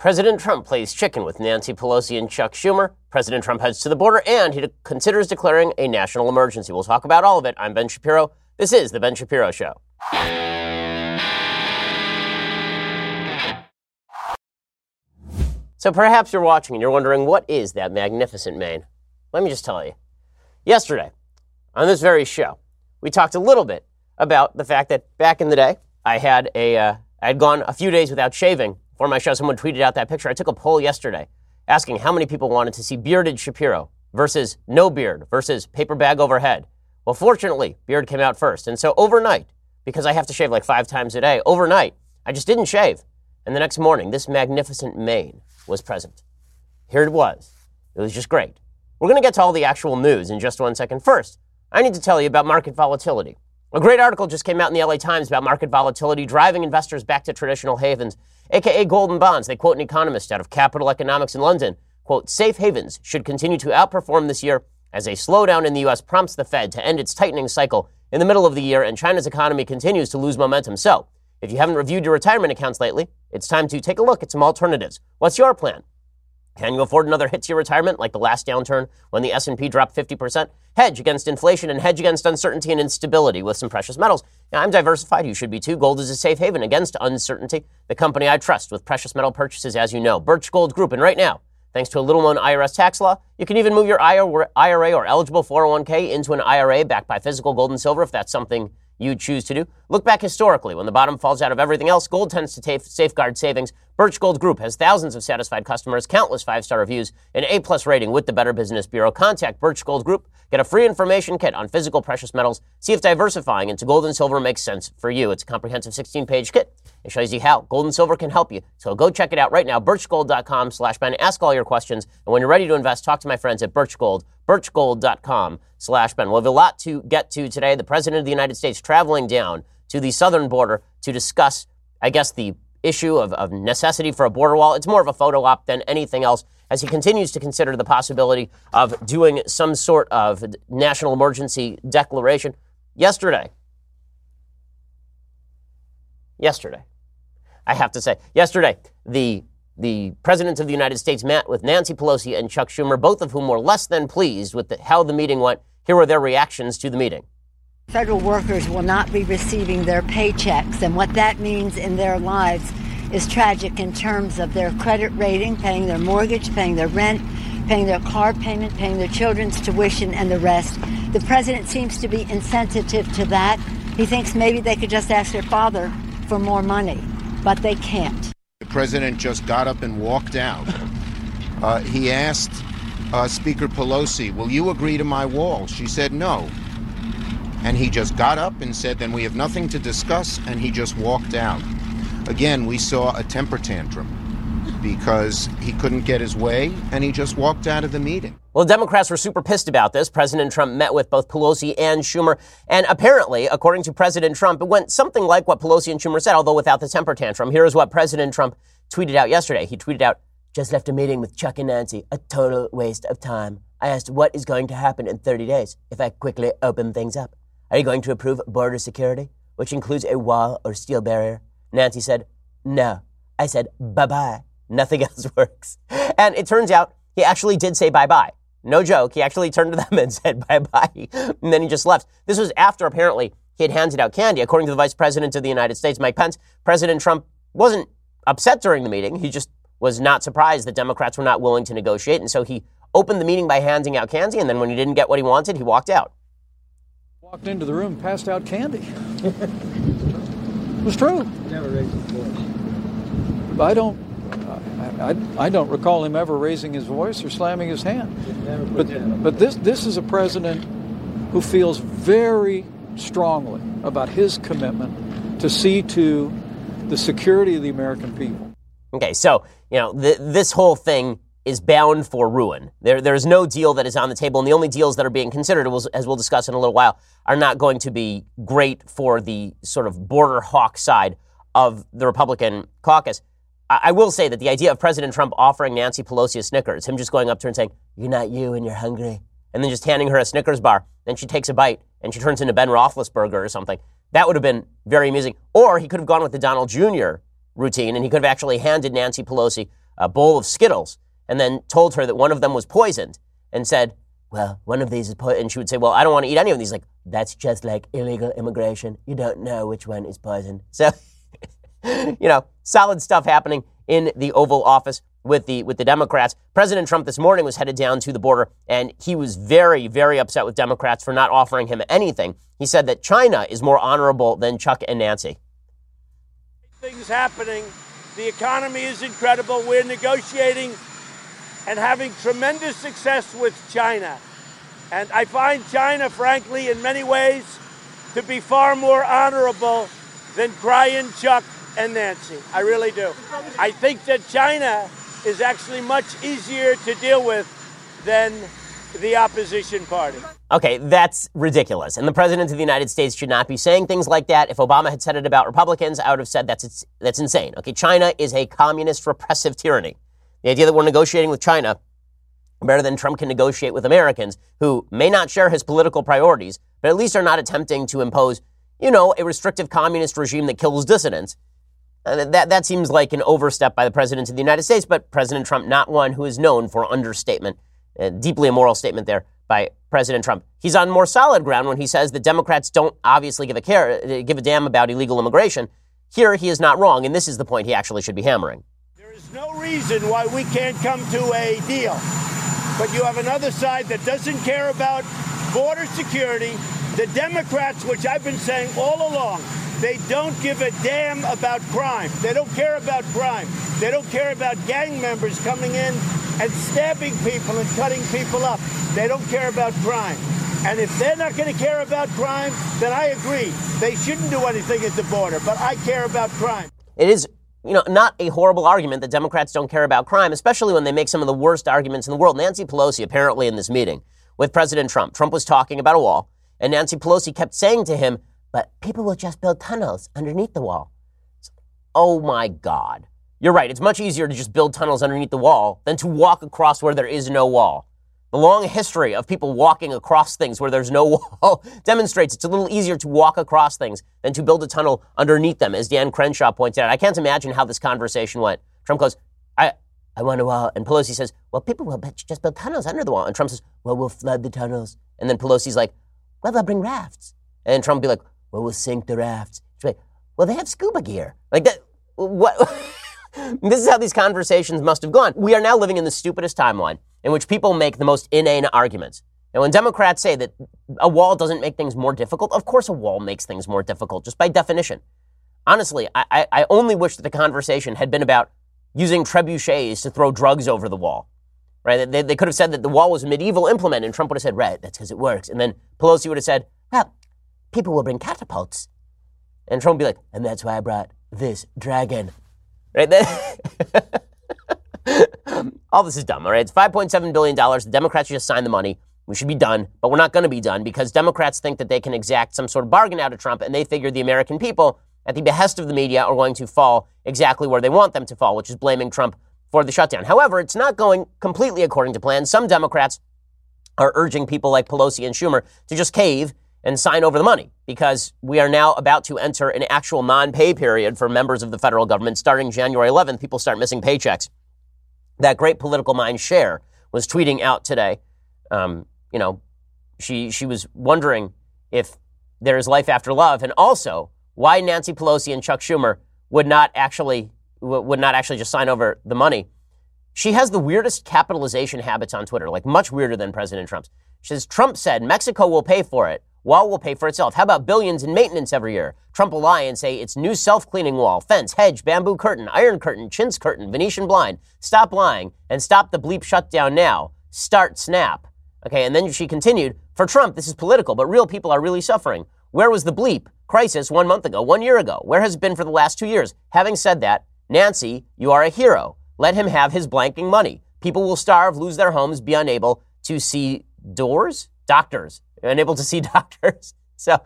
President Trump plays chicken with Nancy Pelosi and Chuck Schumer. President Trump heads to the border and he de- considers declaring a national emergency. We'll talk about all of it. I'm Ben Shapiro. This is The Ben Shapiro Show. So perhaps you're watching and you're wondering, what is that magnificent mane? Let me just tell you. Yesterday, on this very show, we talked a little bit about the fact that back in the day, I had a, uh, I had gone a few days without shaving for my show, someone tweeted out that picture. I took a poll yesterday asking how many people wanted to see bearded Shapiro versus no beard versus paper bag overhead. Well, fortunately, beard came out first. And so overnight, because I have to shave like five times a day, overnight, I just didn't shave. And the next morning, this magnificent mane was present. Here it was. It was just great. We're going to get to all the actual news in just one second. First, I need to tell you about market volatility. A great article just came out in the LA Times about market volatility driving investors back to traditional havens aka golden bonds. They quote an economist out of Capital Economics in London, quote, safe havens should continue to outperform this year as a slowdown in the U.S. prompts the Fed to end its tightening cycle in the middle of the year and China's economy continues to lose momentum. So, if you haven't reviewed your retirement accounts lately, it's time to take a look at some alternatives. What's your plan? Can you afford another hit to your retirement like the last downturn when the S&P dropped 50%? Hedge against inflation and hedge against uncertainty and instability with some precious metals. Now, I'm diversified. You should be too. Gold is a safe haven against uncertainty. The company I trust with precious metal purchases, as you know, Birch Gold Group. And right now, thanks to a little known IRS tax law, you can even move your IRA or eligible 401k into an IRA backed by physical gold and silver if that's something you choose to do. Look back historically. When the bottom falls out of everything else, gold tends to ta- safeguard savings. Birch Gold Group has thousands of satisfied customers, countless five star reviews, an A plus rating with the Better Business Bureau. Contact Birch Gold Group. Get a free information kit on physical precious metals. See if diversifying into gold and silver makes sense for you. It's a comprehensive 16 page kit. It shows you how gold and silver can help you. So go check it out right now, birchgold.com slash Ben. Ask all your questions. And when you're ready to invest, talk to my friends at Birchgold, birchgold.com slash Ben. We'll have a lot to get to today. The President of the United States traveling down to the southern border to discuss, I guess, the issue of, of necessity for a border wall. It's more of a photo op than anything else as he continues to consider the possibility of doing some sort of national emergency declaration. Yesterday, yesterday, I have to say, yesterday, the the presidents of the United States met with Nancy Pelosi and Chuck Schumer, both of whom were less than pleased with the, how the meeting went. Here were their reactions to the meeting. Federal workers will not be receiving their paychecks, and what that means in their lives is tragic in terms of their credit rating, paying their mortgage, paying their rent, paying their car payment, paying their children's tuition, and the rest. The president seems to be insensitive to that. He thinks maybe they could just ask their father for more money, but they can't. President just got up and walked out. Uh, he asked uh, Speaker Pelosi, Will you agree to my wall? She said no. And he just got up and said, Then we have nothing to discuss, and he just walked out. Again, we saw a temper tantrum because he couldn't get his way and he just walked out of the meeting. Well, Democrats were super pissed about this. President Trump met with both Pelosi and Schumer. And apparently, according to President Trump, it went something like what Pelosi and Schumer said, although without the temper tantrum. Here is what President Trump tweeted out yesterday. He tweeted out, just left a meeting with Chuck and Nancy, a total waste of time. I asked what is going to happen in 30 days if I quickly open things up. Are you going to approve border security, which includes a wall or steel barrier? Nancy said, no. I said, bye bye. Nothing else works. And it turns out he actually did say bye bye. No joke. He actually turned to them and said bye bye. And then he just left. This was after apparently he had handed out candy. According to the Vice President of the United States, Mike Pence, President Trump wasn't upset during the meeting. He just was not surprised that Democrats were not willing to negotiate. And so he opened the meeting by handing out candy. And then when he didn't get what he wanted, he walked out. Walked into the room, passed out candy. it was true. Never raised his voice. I don't I, I, don't recall him ever raising his voice or slamming his hand. But, but this, this is a president who feels very strongly about his commitment to see to the security of the American people. Okay, so, you know, th- this whole thing is bound for ruin. There, there is no deal that is on the table, and the only deals that are being considered, as we'll discuss in a little while, are not going to be great for the sort of border hawk side of the Republican caucus. I will say that the idea of President Trump offering Nancy Pelosi a Snickers, him just going up to her and saying, You're not you and you're hungry, and then just handing her a Snickers bar, then she takes a bite and she turns into Ben Roethlisberger or something, that would have been very amusing. Or he could have gone with the Donald Jr. routine and he could have actually handed Nancy Pelosi a bowl of Skittles and then told her that one of them was poisoned and said, well, one of these is poison. And she would say, well, I don't want to eat any of these. Like, that's just like illegal immigration. You don't know which one is poison. So, you know, solid stuff happening in the Oval Office with the with the Democrats. President Trump this morning was headed down to the border, and he was very, very upset with Democrats for not offering him anything. He said that China is more honorable than Chuck and Nancy. Things happening. The economy is incredible. We're negotiating and having tremendous success with China. And I find China, frankly, in many ways, to be far more honorable than Cryin', Chuck, and Nancy. I really do. I think that China is actually much easier to deal with than the opposition party. Okay, that's ridiculous. And the president of the United States should not be saying things like that. If Obama had said it about Republicans, I would have said that's that's insane. Okay, China is a communist repressive tyranny. The idea that we're negotiating with China better than Trump can negotiate with Americans who may not share his political priorities, but at least are not attempting to impose, you know, a restrictive communist regime that kills dissidents. Uh, that, that seems like an overstep by the President of the United States, but President Trump, not one who is known for understatement, a deeply immoral statement there by President Trump. He's on more solid ground when he says that Democrats don't obviously give a care, uh, give a damn about illegal immigration. Here, he is not wrong, and this is the point he actually should be hammering. There is no reason why we can't come to a deal. But you have another side that doesn't care about border security. The Democrats, which I've been saying all along, they don't give a damn about crime. They don't care about crime. They don't care about gang members coming in and stabbing people and cutting people up. They don't care about crime. And if they're not going to care about crime, then I agree. They shouldn't do anything at the border. But I care about crime. It is you know, not a horrible argument that Democrats don't care about crime, especially when they make some of the worst arguments in the world. Nancy Pelosi, apparently in this meeting with President Trump, Trump was talking about a wall, and Nancy Pelosi kept saying to him, but people will just build tunnels underneath the wall. Oh my God. You're right. It's much easier to just build tunnels underneath the wall than to walk across where there is no wall. The long history of people walking across things where there's no wall demonstrates it's a little easier to walk across things than to build a tunnel underneath them, as Dan Crenshaw pointed out. I can't imagine how this conversation went. Trump goes, I, I want a wall. And Pelosi says, Well, people will just build tunnels under the wall. And Trump says, Well, we'll flood the tunnels. And then Pelosi's like, Well, they'll bring rafts. And Trump will be like, well, we'll sink the rafts. Well, they have scuba gear. Like that. What? this is how these conversations must have gone. We are now living in the stupidest timeline in which people make the most inane arguments. And when Democrats say that a wall doesn't make things more difficult, of course a wall makes things more difficult, just by definition. Honestly, I, I only wish that the conversation had been about using trebuchets to throw drugs over the wall. Right? They, they could have said that the wall was a medieval implement, and Trump would have said, right, that's because it works. And then Pelosi would have said, well, people will bring catapults. And Trump would be like, and that's why I brought this dragon. Right? all this is dumb, all right? It's $5.7 billion. The Democrats just signed the money. We should be done, but we're not going to be done because Democrats think that they can exact some sort of bargain out of Trump, and they figure the American people, at the behest of the media, are going to fall exactly where they want them to fall, which is blaming Trump for the shutdown. However, it's not going completely according to plan. Some Democrats are urging people like Pelosi and Schumer to just cave and sign over the money because we are now about to enter an actual non pay period for members of the federal government. Starting January 11th, people start missing paychecks. That great political mind, Cher, was tweeting out today. Um, you know, she, she was wondering if there is life after love and also why Nancy Pelosi and Chuck Schumer would not actually would not actually just sign over the money. She has the weirdest capitalization habits on Twitter, like much weirder than President Trump's. She says Trump said Mexico will pay for it. Wall will pay for itself. How about billions in maintenance every year? Trump will lie and say it's new self-cleaning wall, fence, hedge, bamboo curtain, iron curtain, chintz curtain, Venetian blind. Stop lying and stop the bleep shutdown now. Start snap. Okay, and then she continued, for Trump, this is political, but real people are really suffering. Where was the bleep crisis one month ago, one year ago? Where has it been for the last two years? Having said that, Nancy, you are a hero. Let him have his blanking money. People will starve, lose their homes, be unable to see doors, doctors, unable to see doctors. So,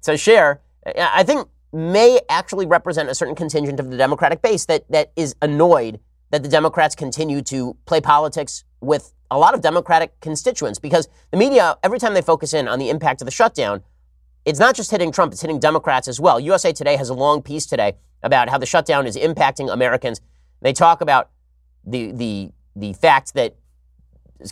so Cher, I think may actually represent a certain contingent of the Democratic base that, that is annoyed that the Democrats continue to play politics with a lot of Democratic constituents because the media, every time they focus in on the impact of the shutdown, it's not just hitting Trump, it's hitting Democrats as well. USA Today has a long piece today about how the shutdown is impacting Americans. They talk about the the the fact that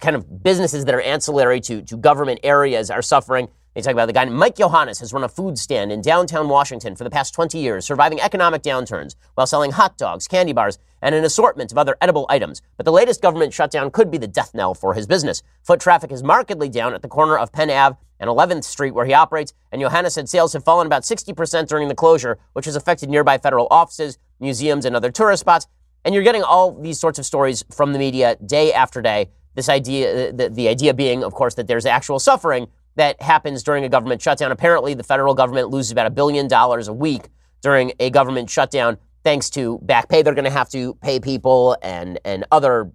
kind of businesses that are ancillary to, to government areas are suffering. They talk about the guy Mike Johannes has run a food stand in downtown Washington for the past 20 years, surviving economic downturns while selling hot dogs, candy bars, and an assortment of other edible items. But the latest government shutdown could be the death knell for his business. Foot traffic is markedly down at the corner of Penn Ave and 11th Street where he operates, and Johannes said sales have fallen about 60% during the closure, which has affected nearby federal offices, museums, and other tourist spots. And you're getting all these sorts of stories from the media day after day. This idea, uh, the, the idea being, of course, that there's actual suffering that happens during a government shutdown. Apparently, the federal government loses about a billion dollars a week during a government shutdown thanks to back pay they're going to have to pay people and, and other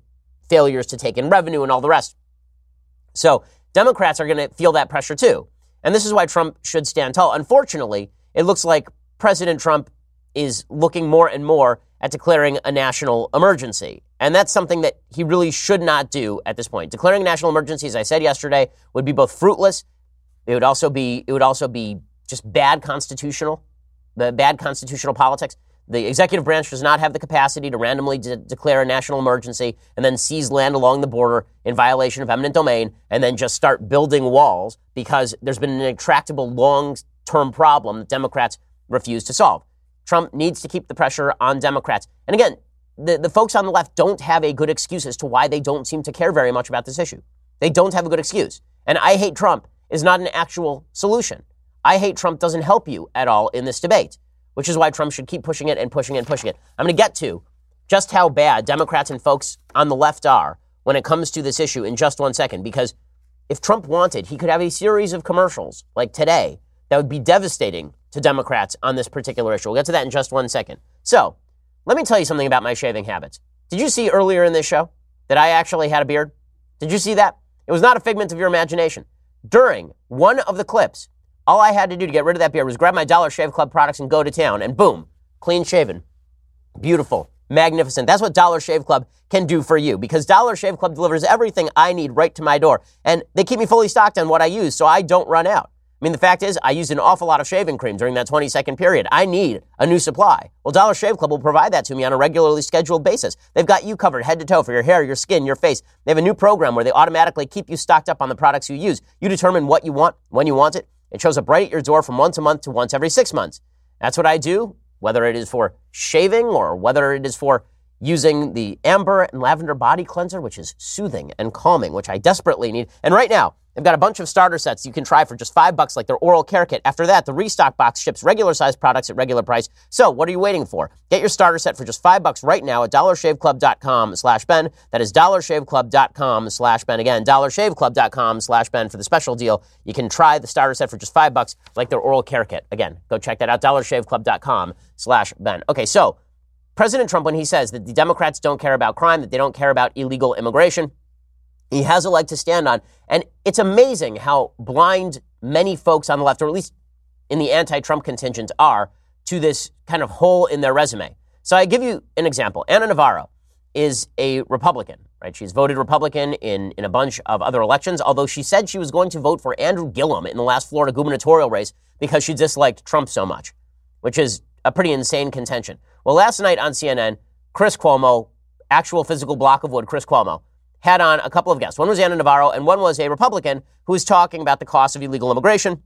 failures to take in revenue and all the rest. So Democrats are going to feel that pressure too. And this is why Trump should stand tall. Unfortunately, it looks like President Trump is looking more and more at declaring a national emergency. And that's something that he really should not do at this point. Declaring a national emergency, as I said yesterday, would be both fruitless. It would also be it would also be just bad constitutional, the bad constitutional politics. The executive branch does not have the capacity to randomly de- declare a national emergency and then seize land along the border in violation of eminent domain and then just start building walls because there's been an intractable long term problem that Democrats refuse to solve. Trump needs to keep the pressure on Democrats. And again, the, the folks on the left don't have a good excuse as to why they don't seem to care very much about this issue. They don't have a good excuse. And I hate Trump is not an actual solution. I hate Trump doesn't help you at all in this debate, which is why Trump should keep pushing it and pushing it and pushing it. I'm going to get to just how bad Democrats and folks on the left are when it comes to this issue in just one second, because if Trump wanted, he could have a series of commercials like today that would be devastating to Democrats on this particular issue. We'll get to that in just one second. So, let me tell you something about my shaving habits. Did you see earlier in this show that I actually had a beard? Did you see that? It was not a figment of your imagination. During one of the clips, all I had to do to get rid of that beard was grab my Dollar Shave Club products and go to town, and boom, clean shaven. Beautiful, magnificent. That's what Dollar Shave Club can do for you because Dollar Shave Club delivers everything I need right to my door. And they keep me fully stocked on what I use so I don't run out. I mean, the fact is, I used an awful lot of shaving cream during that 20 second period. I need a new supply. Well, Dollar Shave Club will provide that to me on a regularly scheduled basis. They've got you covered head to toe for your hair, your skin, your face. They have a new program where they automatically keep you stocked up on the products you use. You determine what you want, when you want it. It shows up right at your door from once a month to once every six months. That's what I do, whether it is for shaving or whether it is for using the amber and lavender body cleanser, which is soothing and calming, which I desperately need. And right now, They've got a bunch of starter sets you can try for just five bucks, like their oral care kit. After that, the restock box ships regular sized products at regular price. So what are you waiting for? Get your starter set for just five bucks right now at dollarshaveclub.com slash Ben. That is dollarshaveclub.com slash Ben. Again, dollarshaveclub.com slash Ben for the special deal. You can try the starter set for just five bucks, like their oral care kit. Again, go check that out, dollarshaveclub.com slash Ben. Okay, so President Trump, when he says that the Democrats don't care about crime, that they don't care about illegal immigration, he has a leg to stand on. And it's amazing how blind many folks on the left, or at least in the anti Trump contingent, are to this kind of hole in their resume. So I give you an example. Ana Navarro is a Republican, right? She's voted Republican in, in a bunch of other elections, although she said she was going to vote for Andrew Gillum in the last Florida gubernatorial race because she disliked Trump so much, which is a pretty insane contention. Well, last night on CNN, Chris Cuomo, actual physical block of wood, Chris Cuomo, had on a couple of guests. One was Ana Navarro, and one was a Republican who was talking about the cost of illegal immigration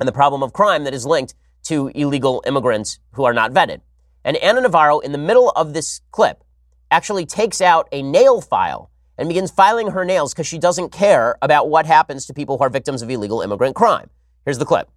and the problem of crime that is linked to illegal immigrants who are not vetted. And Ana Navarro, in the middle of this clip, actually takes out a nail file and begins filing her nails because she doesn't care about what happens to people who are victims of illegal immigrant crime. Here's the clip.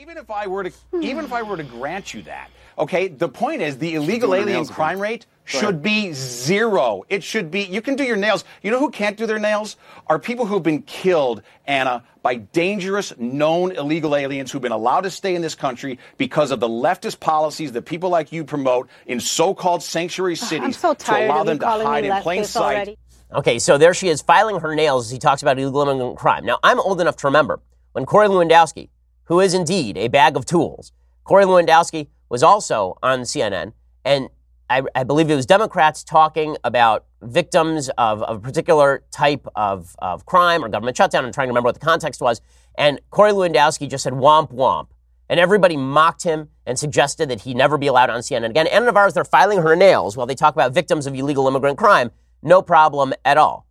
Even if I were to, even if I were to grant you that, okay, the point is the illegal alien crime rate should be zero. It should be, you can do your nails. You know who can't do their nails? Are people who've been killed, Ana, by dangerous, known illegal aliens who've been allowed to stay in this country because of the leftist policies that people like you promote in so called sanctuary cities so to allow them to hide in plain sight. Already. Okay, so there she is filing her nails as he talks about illegal immigrant crime. Now, I'm old enough to remember when Corey Lewandowski, who is indeed a bag of tools, Corey Lewandowski was also on CNN and I, I, believe it was Democrats talking about victims of, of a particular type of, of crime or government shutdown. I'm trying to remember what the context was. And Corey Lewandowski just said womp womp. And everybody mocked him and suggested that he never be allowed on CNN again. Ana Navarro's there filing her nails while they talk about victims of illegal immigrant crime. No problem at all.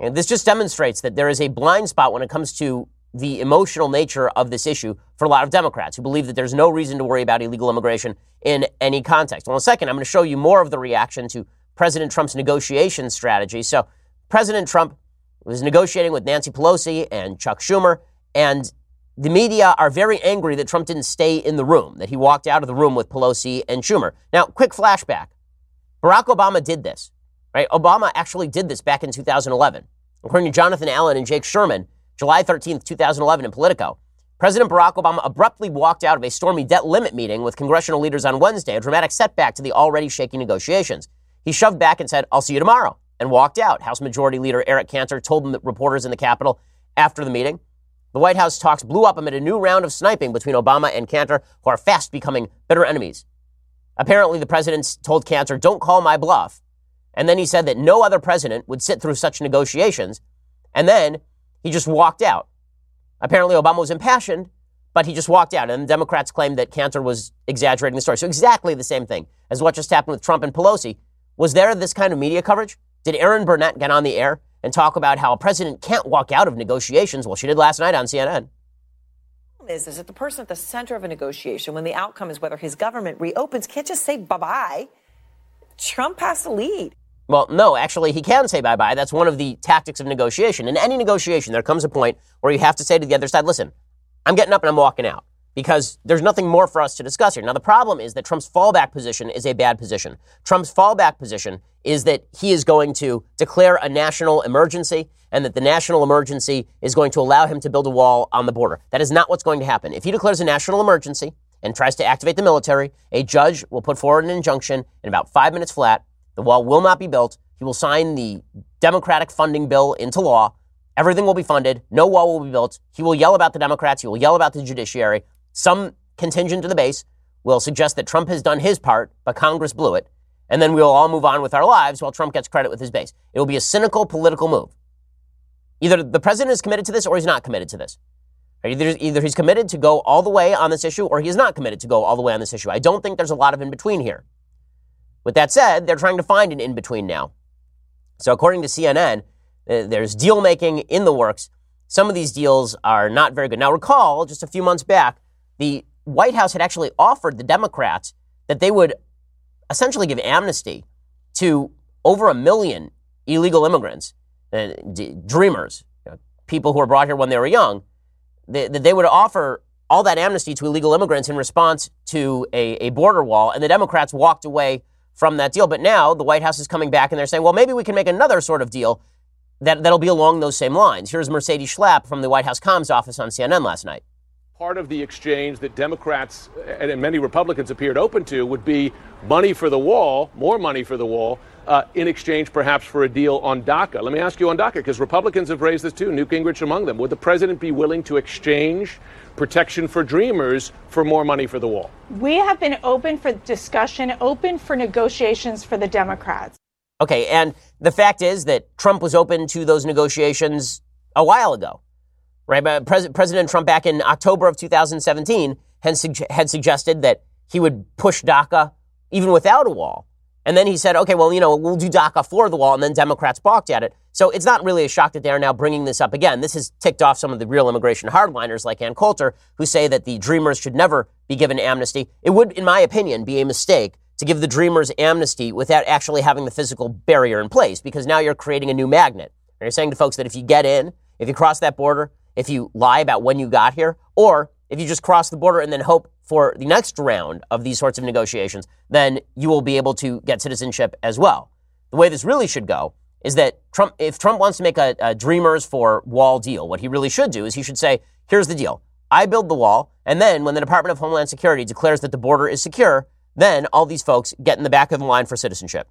And this just demonstrates that there is a blind spot when it comes to the emotional nature of this issue for a lot of Democrats who believe that there's no reason to worry about illegal immigration in any context. Well, in a second, I'm going to show you more of the reaction to President Trump's negotiation strategy. So, President Trump was negotiating with Nancy Pelosi and Chuck Schumer, and the media are very angry that Trump didn't stay in the room, that he walked out of the room with Pelosi and Schumer. Now, quick flashback Barack Obama did this, right? Obama actually did this back in 2011. According to Jonathan Allen and Jake Sherman, July 13th, 2011, in Politico, President Barack Obama abruptly walked out of a stormy debt limit meeting with congressional leaders on Wednesday, a dramatic setback to the already shaky negotiations. He shoved back and said, I'll see you tomorrow, and walked out. House Majority Leader Eric Cantor told reporters in the Capitol after the meeting. The White House talks blew up amid a new round of sniping between Obama and Cantor, who are fast becoming bitter enemies. Apparently, the president told Cantor, Don't call my bluff. And then he said that no other president would sit through such negotiations. And then he just walked out. Apparently, Obama was impassioned, but he just walked out. And the Democrats claimed that Cantor was exaggerating the story. So, exactly the same thing as what just happened with Trump and Pelosi. Was there this kind of media coverage? Did Erin Burnett get on the air and talk about how a president can't walk out of negotiations? Well, she did last night on CNN. Is, is that the person at the center of a negotiation, when the outcome is whether his government reopens, can't just say bye bye. Trump has to lead. Well, no, actually, he can say bye bye. That's one of the tactics of negotiation. In any negotiation, there comes a point where you have to say to the other side, listen, I'm getting up and I'm walking out because there's nothing more for us to discuss here. Now, the problem is that Trump's fallback position is a bad position. Trump's fallback position is that he is going to declare a national emergency and that the national emergency is going to allow him to build a wall on the border. That is not what's going to happen. If he declares a national emergency and tries to activate the military, a judge will put forward an injunction in about five minutes flat. The wall will not be built. He will sign the Democratic funding bill into law. Everything will be funded. No wall will be built. He will yell about the Democrats. He will yell about the judiciary. Some contingent to the base will suggest that Trump has done his part, but Congress blew it. And then we'll all move on with our lives while Trump gets credit with his base. It will be a cynical political move. Either the president is committed to this or he's not committed to this. Either, either he's committed to go all the way on this issue or he is not committed to go all the way on this issue. I don't think there's a lot of in between here. With that said, they're trying to find an in between now. So, according to CNN, uh, there's deal making in the works. Some of these deals are not very good. Now, recall just a few months back, the White House had actually offered the Democrats that they would essentially give amnesty to over a million illegal immigrants, uh, d- dreamers, you know, people who were brought here when they were young, that they, they would offer all that amnesty to illegal immigrants in response to a, a border wall, and the Democrats walked away from that deal. But now the White House is coming back and they're saying, well, maybe we can make another sort of deal that, that'll be along those same lines. Here's Mercedes Schlapp from the White House comms office on CNN last night part of the exchange that Democrats and many Republicans appeared open to would be money for the wall, more money for the wall, uh, in exchange perhaps for a deal on DACA. Let me ask you on DACA, because Republicans have raised this too, Newt Gingrich among them. Would the president be willing to exchange protection for dreamers for more money for the wall? We have been open for discussion, open for negotiations for the Democrats. Okay, and the fact is that Trump was open to those negotiations a while ago right? But Pres- President Trump back in October of 2017 had, had suggested that he would push DACA even without a wall. And then he said, okay, well, you know, we'll do DACA for the wall. And then Democrats balked at it. So it's not really a shock that they are now bringing this up again. This has ticked off some of the real immigration hardliners like Ann Coulter, who say that the Dreamers should never be given amnesty. It would, in my opinion, be a mistake to give the Dreamers amnesty without actually having the physical barrier in place because now you're creating a new magnet. And you're saying to folks that if you get in, if you cross that border, if you lie about when you got here, or if you just cross the border and then hope for the next round of these sorts of negotiations, then you will be able to get citizenship as well. The way this really should go is that Trump, if Trump wants to make a, a Dreamers for Wall deal, what he really should do is he should say, here's the deal. I build the wall, and then when the Department of Homeland Security declares that the border is secure, then all these folks get in the back of the line for citizenship.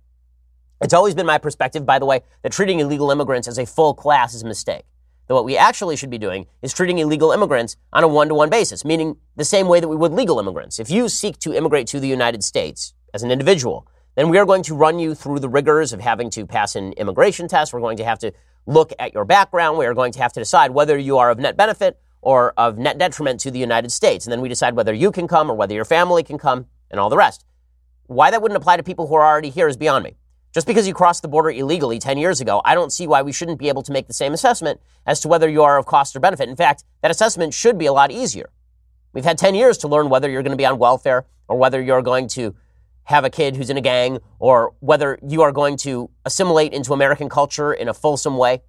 It's always been my perspective, by the way, that treating illegal immigrants as a full class is a mistake that what we actually should be doing is treating illegal immigrants on a one to one basis, meaning the same way that we would legal immigrants. If you seek to immigrate to the United States as an individual, then we are going to run you through the rigors of having to pass an immigration test. We're going to have to look at your background. We are going to have to decide whether you are of net benefit or of net detriment to the United States. And then we decide whether you can come or whether your family can come and all the rest. Why that wouldn't apply to people who are already here is beyond me. Just because you crossed the border illegally 10 years ago, I don't see why we shouldn't be able to make the same assessment as to whether you are of cost or benefit. In fact, that assessment should be a lot easier. We've had 10 years to learn whether you're going to be on welfare or whether you're going to have a kid who's in a gang or whether you are going to assimilate into American culture in a fulsome way.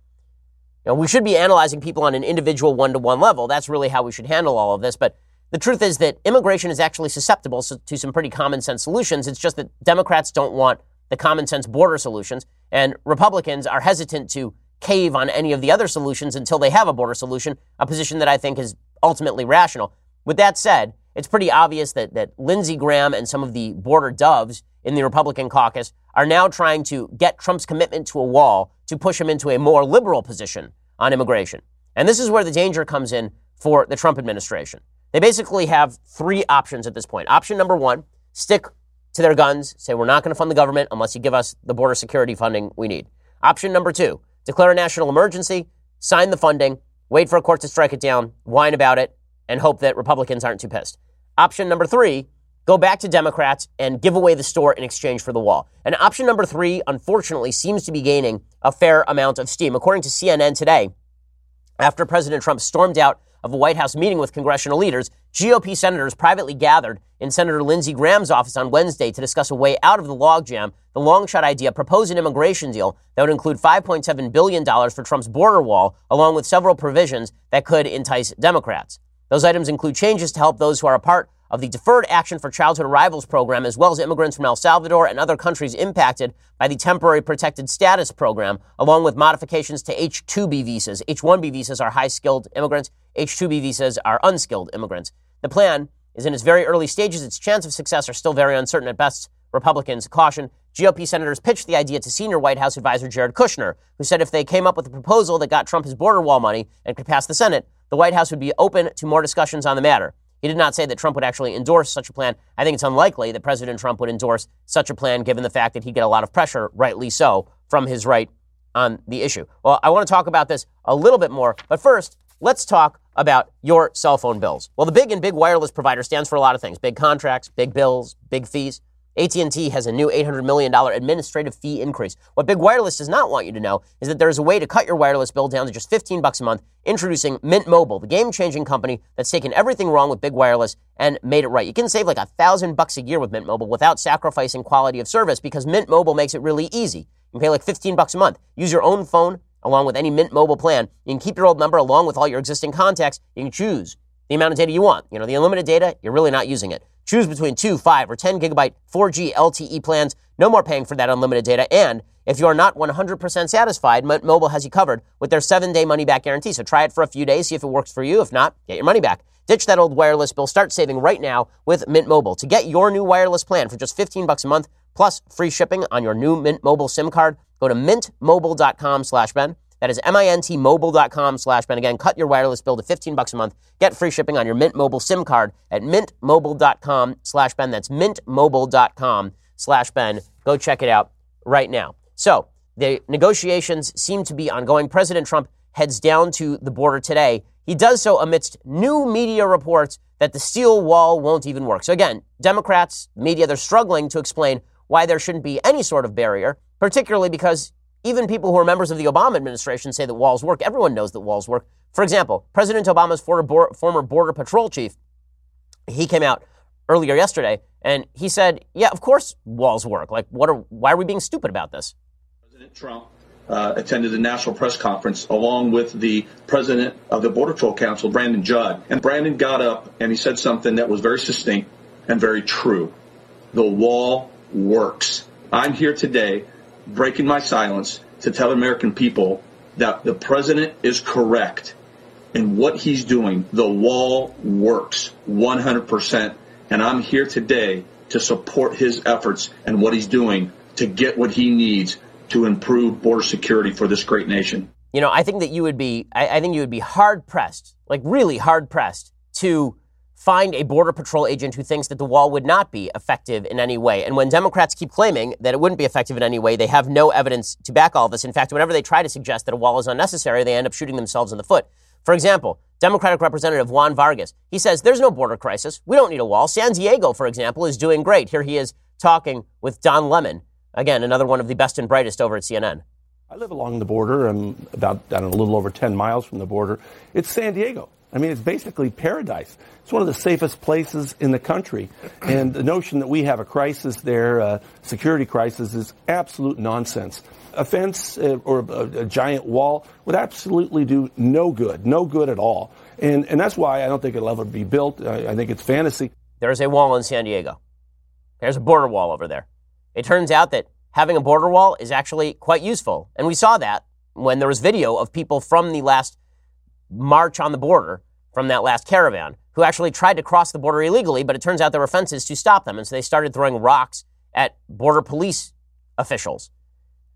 You know, we should be analyzing people on an individual one to one level. That's really how we should handle all of this. But the truth is that immigration is actually susceptible to some pretty common sense solutions. It's just that Democrats don't want the common sense border solutions, and Republicans are hesitant to cave on any of the other solutions until they have a border solution, a position that I think is ultimately rational. With that said, it's pretty obvious that, that Lindsey Graham and some of the border doves in the Republican caucus are now trying to get Trump's commitment to a wall to push him into a more liberal position on immigration. And this is where the danger comes in for the Trump administration. They basically have three options at this point. Option number one, stick to their guns, say we're not going to fund the government unless you give us the border security funding we need. Option number two, declare a national emergency, sign the funding, wait for a court to strike it down, whine about it, and hope that Republicans aren't too pissed. Option number three, go back to Democrats and give away the store in exchange for the wall. And option number three, unfortunately, seems to be gaining a fair amount of steam. According to CNN today, after President Trump stormed out of a White House meeting with congressional leaders, GOP senators privately gathered in Senator Lindsey Graham's office on Wednesday to discuss a way out of the logjam. The long shot idea proposed an immigration deal that would include $5.7 billion for Trump's border wall, along with several provisions that could entice Democrats. Those items include changes to help those who are a part of the Deferred Action for Childhood Arrivals program, as well as immigrants from El Salvador and other countries impacted by the Temporary Protected Status program, along with modifications to H 2B visas. H 1B visas are high skilled immigrants, H 2B visas are unskilled immigrants. The plan is in its very early stages. Its chance of success are still very uncertain at best. Republicans caution. GOP senators pitched the idea to senior White House advisor Jared Kushner, who said if they came up with a proposal that got Trump his border wall money and could pass the Senate, the White House would be open to more discussions on the matter. He did not say that Trump would actually endorse such a plan. I think it's unlikely that President Trump would endorse such a plan given the fact that he'd get a lot of pressure, rightly so, from his right on the issue. Well, I want to talk about this a little bit more, but first, let's talk about your cell phone bills. Well, the big and big wireless provider stands for a lot of things. Big contracts, big bills, big fees. AT&T has a new $800 million administrative fee increase. What Big Wireless does not want you to know is that there is a way to cut your wireless bill down to just 15 bucks a month, introducing Mint Mobile, the game-changing company that's taken everything wrong with Big Wireless and made it right. You can save like a thousand bucks a year with Mint Mobile without sacrificing quality of service because Mint Mobile makes it really easy. You pay like 15 bucks a month. Use your own phone along with any Mint Mobile plan. You can keep your old number along with all your existing contacts. You can choose the amount of data you want. You know, the unlimited data, you're really not using it. Choose between 2, 5, or 10 gigabyte 4G LTE plans. No more paying for that unlimited data. And if you are not 100% satisfied, Mint Mobile has you covered with their 7-day money-back guarantee. So try it for a few days, see if it works for you. If not, get your money back. Ditch that old wireless bill. Start saving right now with Mint Mobile. To get your new wireless plan for just 15 bucks a month, plus free shipping on your new Mint Mobile SIM card, go to mintmobile.com slash Ben. That is mintmobile.com slash Ben. Again, cut your wireless bill to 15 bucks a month. Get free shipping on your Mint Mobile SIM card at mintmobile.com slash Ben. That's mintmobile.com slash Ben. Go check it out right now. So the negotiations seem to be ongoing. President Trump heads down to the border today. He does so amidst new media reports that the steel wall won't even work. So again, Democrats, media, they're struggling to explain why there shouldn't be any sort of barrier, particularly because even people who are members of the Obama administration say that walls work. Everyone knows that walls work. For example, President Obama's former border patrol chief, he came out earlier yesterday and he said, "Yeah, of course walls work. Like, what are? Why are we being stupid about this?" President Trump uh, attended a national press conference along with the president of the Border Patrol Council, Brandon Judd, and Brandon got up and he said something that was very succinct and very true. The wall works. I'm here today breaking my silence to tell American people that the president is correct in what he's doing. The wall works 100%. And I'm here today to support his efforts and what he's doing to get what he needs to improve border security for this great nation. You know, I think that you would be, I, I think you would be hard pressed, like really hard pressed to find a Border Patrol agent who thinks that the wall would not be effective in any way. And when Democrats keep claiming that it wouldn't be effective in any way, they have no evidence to back all this. In fact, whenever they try to suggest that a wall is unnecessary, they end up shooting themselves in the foot. For example, Democratic Representative Juan Vargas. He says there's no border crisis. We don't need a wall. San Diego, for example, is doing great. Here he is talking with Don Lemon, again, another one of the best and brightest over at CNN. I live along the border. I'm about, I don't know, a little over 10 miles from the border. It's San Diego. I mean, it's basically paradise. It's one of the safest places in the country. And the notion that we have a crisis there, a security crisis, is absolute nonsense. A fence uh, or a, a, giant wall would absolutely do no good, no good at all. And, and that's why I don't think it'll ever be built. I, I think it's fantasy. There's a wall in San Diego. There's a border wall over there. It turns out that having a border wall is actually quite useful. And we saw that when there was video of people from the last march on the border from that last caravan who actually tried to cross the border illegally, but it turns out there were fences to stop them. And so they started throwing rocks at border police officials.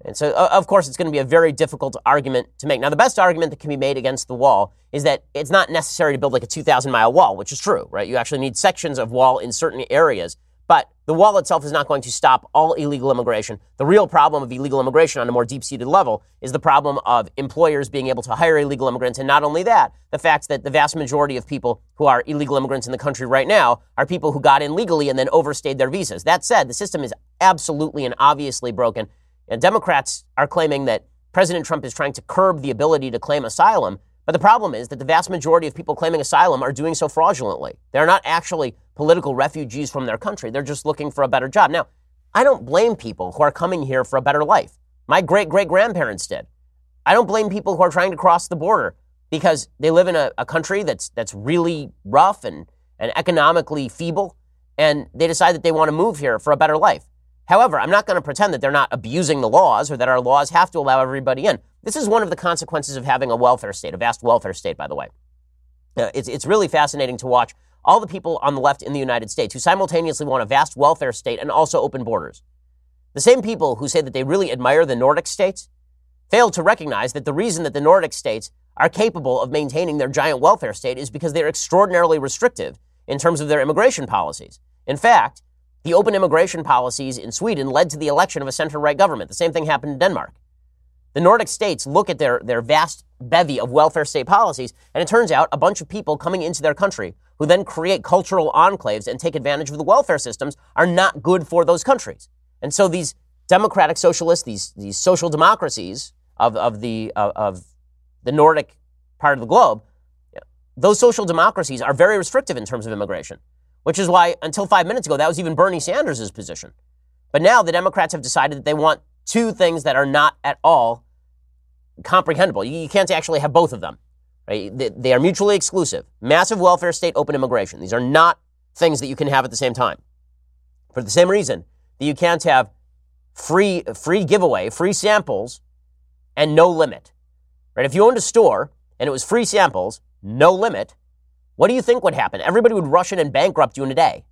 And so, of course, it's going to be a very difficult argument to make. Now, the best argument that can be made against the wall is that it's not necessary to build like a 2,000 mile wall, which is true, right? You actually need sections of wall in certain areas. But the wall itself is not going to stop all illegal immigration. The real problem of illegal immigration on a more deep seated level is the problem of employers being able to hire illegal immigrants. And not only that, the fact that the vast majority of people who are illegal immigrants in the country right now are people who got in legally and then overstayed their visas. That said, the system is absolutely and obviously broken. And Democrats are claiming that President Trump is trying to curb the ability to claim asylum. But the problem is that the vast majority of people claiming asylum are doing so fraudulently. They're not actually political refugees from their country. They're just looking for a better job. Now, I don't blame people who are coming here for a better life. My great great grandparents did. I don't blame people who are trying to cross the border because they live in a, a country that's that's really rough and, and economically feeble, and they decide that they want to move here for a better life. However, I'm not going to pretend that they're not abusing the laws or that our laws have to allow everybody in. This is one of the consequences of having a welfare state, a vast welfare state, by the way. Uh, it's, it's really fascinating to watch all the people on the left in the United States who simultaneously want a vast welfare state and also open borders. The same people who say that they really admire the Nordic states fail to recognize that the reason that the Nordic states are capable of maintaining their giant welfare state is because they're extraordinarily restrictive in terms of their immigration policies. In fact, the open immigration policies in Sweden led to the election of a center right government. The same thing happened in Denmark. The Nordic states look at their, their vast bevy of welfare state policies, and it turns out a bunch of people coming into their country who then create cultural enclaves and take advantage of the welfare systems are not good for those countries. And so these democratic socialists, these, these social democracies of, of, the, of, of the Nordic part of the globe, those social democracies are very restrictive in terms of immigration, which is why until five minutes ago, that was even Bernie Sanders' position. But now the Democrats have decided that they want two things that are not at all comprehensible. You, can't actually have both of them. Right? They, they are mutually exclusive. Massive welfare state, open immigration. These are not things that you can have at the same time. For the same reason that you can't have free free giveaway, free samples, and no limit. Right? If you owned a store and it was free samples, no limit, what do you think would happen? Everybody would rush in and bankrupt you in a day.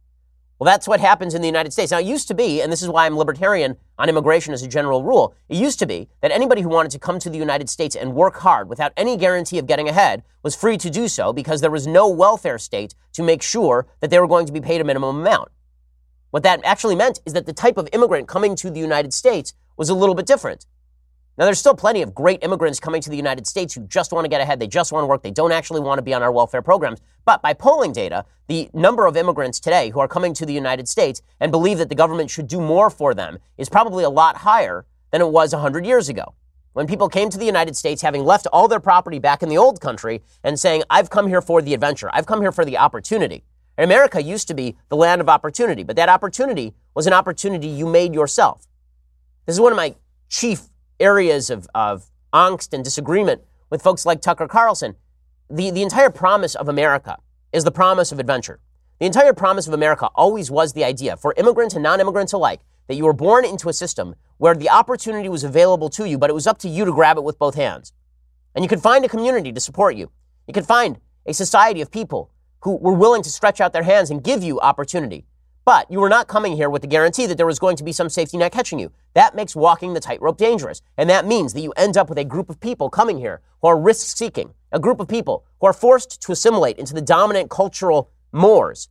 Well, that's what happens in the United States. Now, it used to be, and this is why I'm libertarian on immigration as a general rule, it used to be that anybody who wanted to come to the United States and work hard without any guarantee of getting ahead was free to do so because there was no welfare state to make sure that they were going to be paid a minimum amount. What that actually meant is that the type of immigrant coming to the United States was a little bit different. Now, there's still plenty of great immigrants coming to the United States who just want to get ahead. They just want to work. They don't actually want to be on our welfare programs. But by polling data, the number of immigrants today who are coming to the United States and believe that the government should do more for them is probably a lot higher than it was 100 years ago. When people came to the United States having left all their property back in the old country and saying, I've come here for the adventure, I've come here for the opportunity. And America used to be the land of opportunity, but that opportunity was an opportunity you made yourself. This is one of my chief areas of, of angst and disagreement with folks like Tucker Carlson. The, the entire promise of America is the promise of adventure. The entire promise of America always was the idea for immigrants and non immigrants alike that you were born into a system where the opportunity was available to you, but it was up to you to grab it with both hands. And you could find a community to support you. You could find a society of people who were willing to stretch out their hands and give you opportunity. But you were not coming here with the guarantee that there was going to be some safety net catching you. That makes walking the tightrope dangerous. And that means that you end up with a group of people coming here who are risk seeking, a group of people who are forced to assimilate into the dominant cultural mores,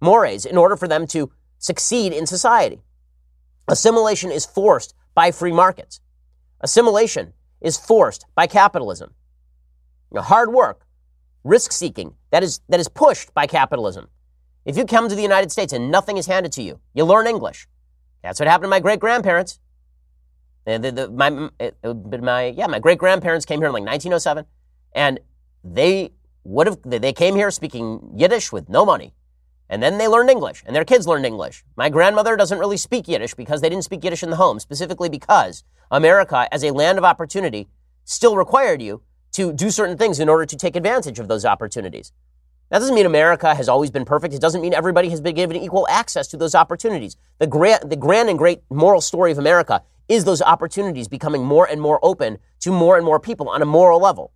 mores in order for them to succeed in society. Assimilation is forced by free markets. Assimilation is forced by capitalism. hard work risk seeking, that is, that is pushed by capitalism. If you come to the United States and nothing is handed to you, you learn English. That's what happened to my great grandparents. Uh, the, my, my, yeah, my great grandparents came here in like 1907, and they would have, they came here speaking Yiddish with no money. And then they learned English, and their kids learned English. My grandmother doesn't really speak Yiddish because they didn't speak Yiddish in the home, specifically because America, as a land of opportunity, still required you to do certain things in order to take advantage of those opportunities. That doesn't mean America has always been perfect. It doesn't mean everybody has been given equal access to those opportunities. The grand, the grand and great moral story of America is those opportunities becoming more and more open to more and more people on a moral level.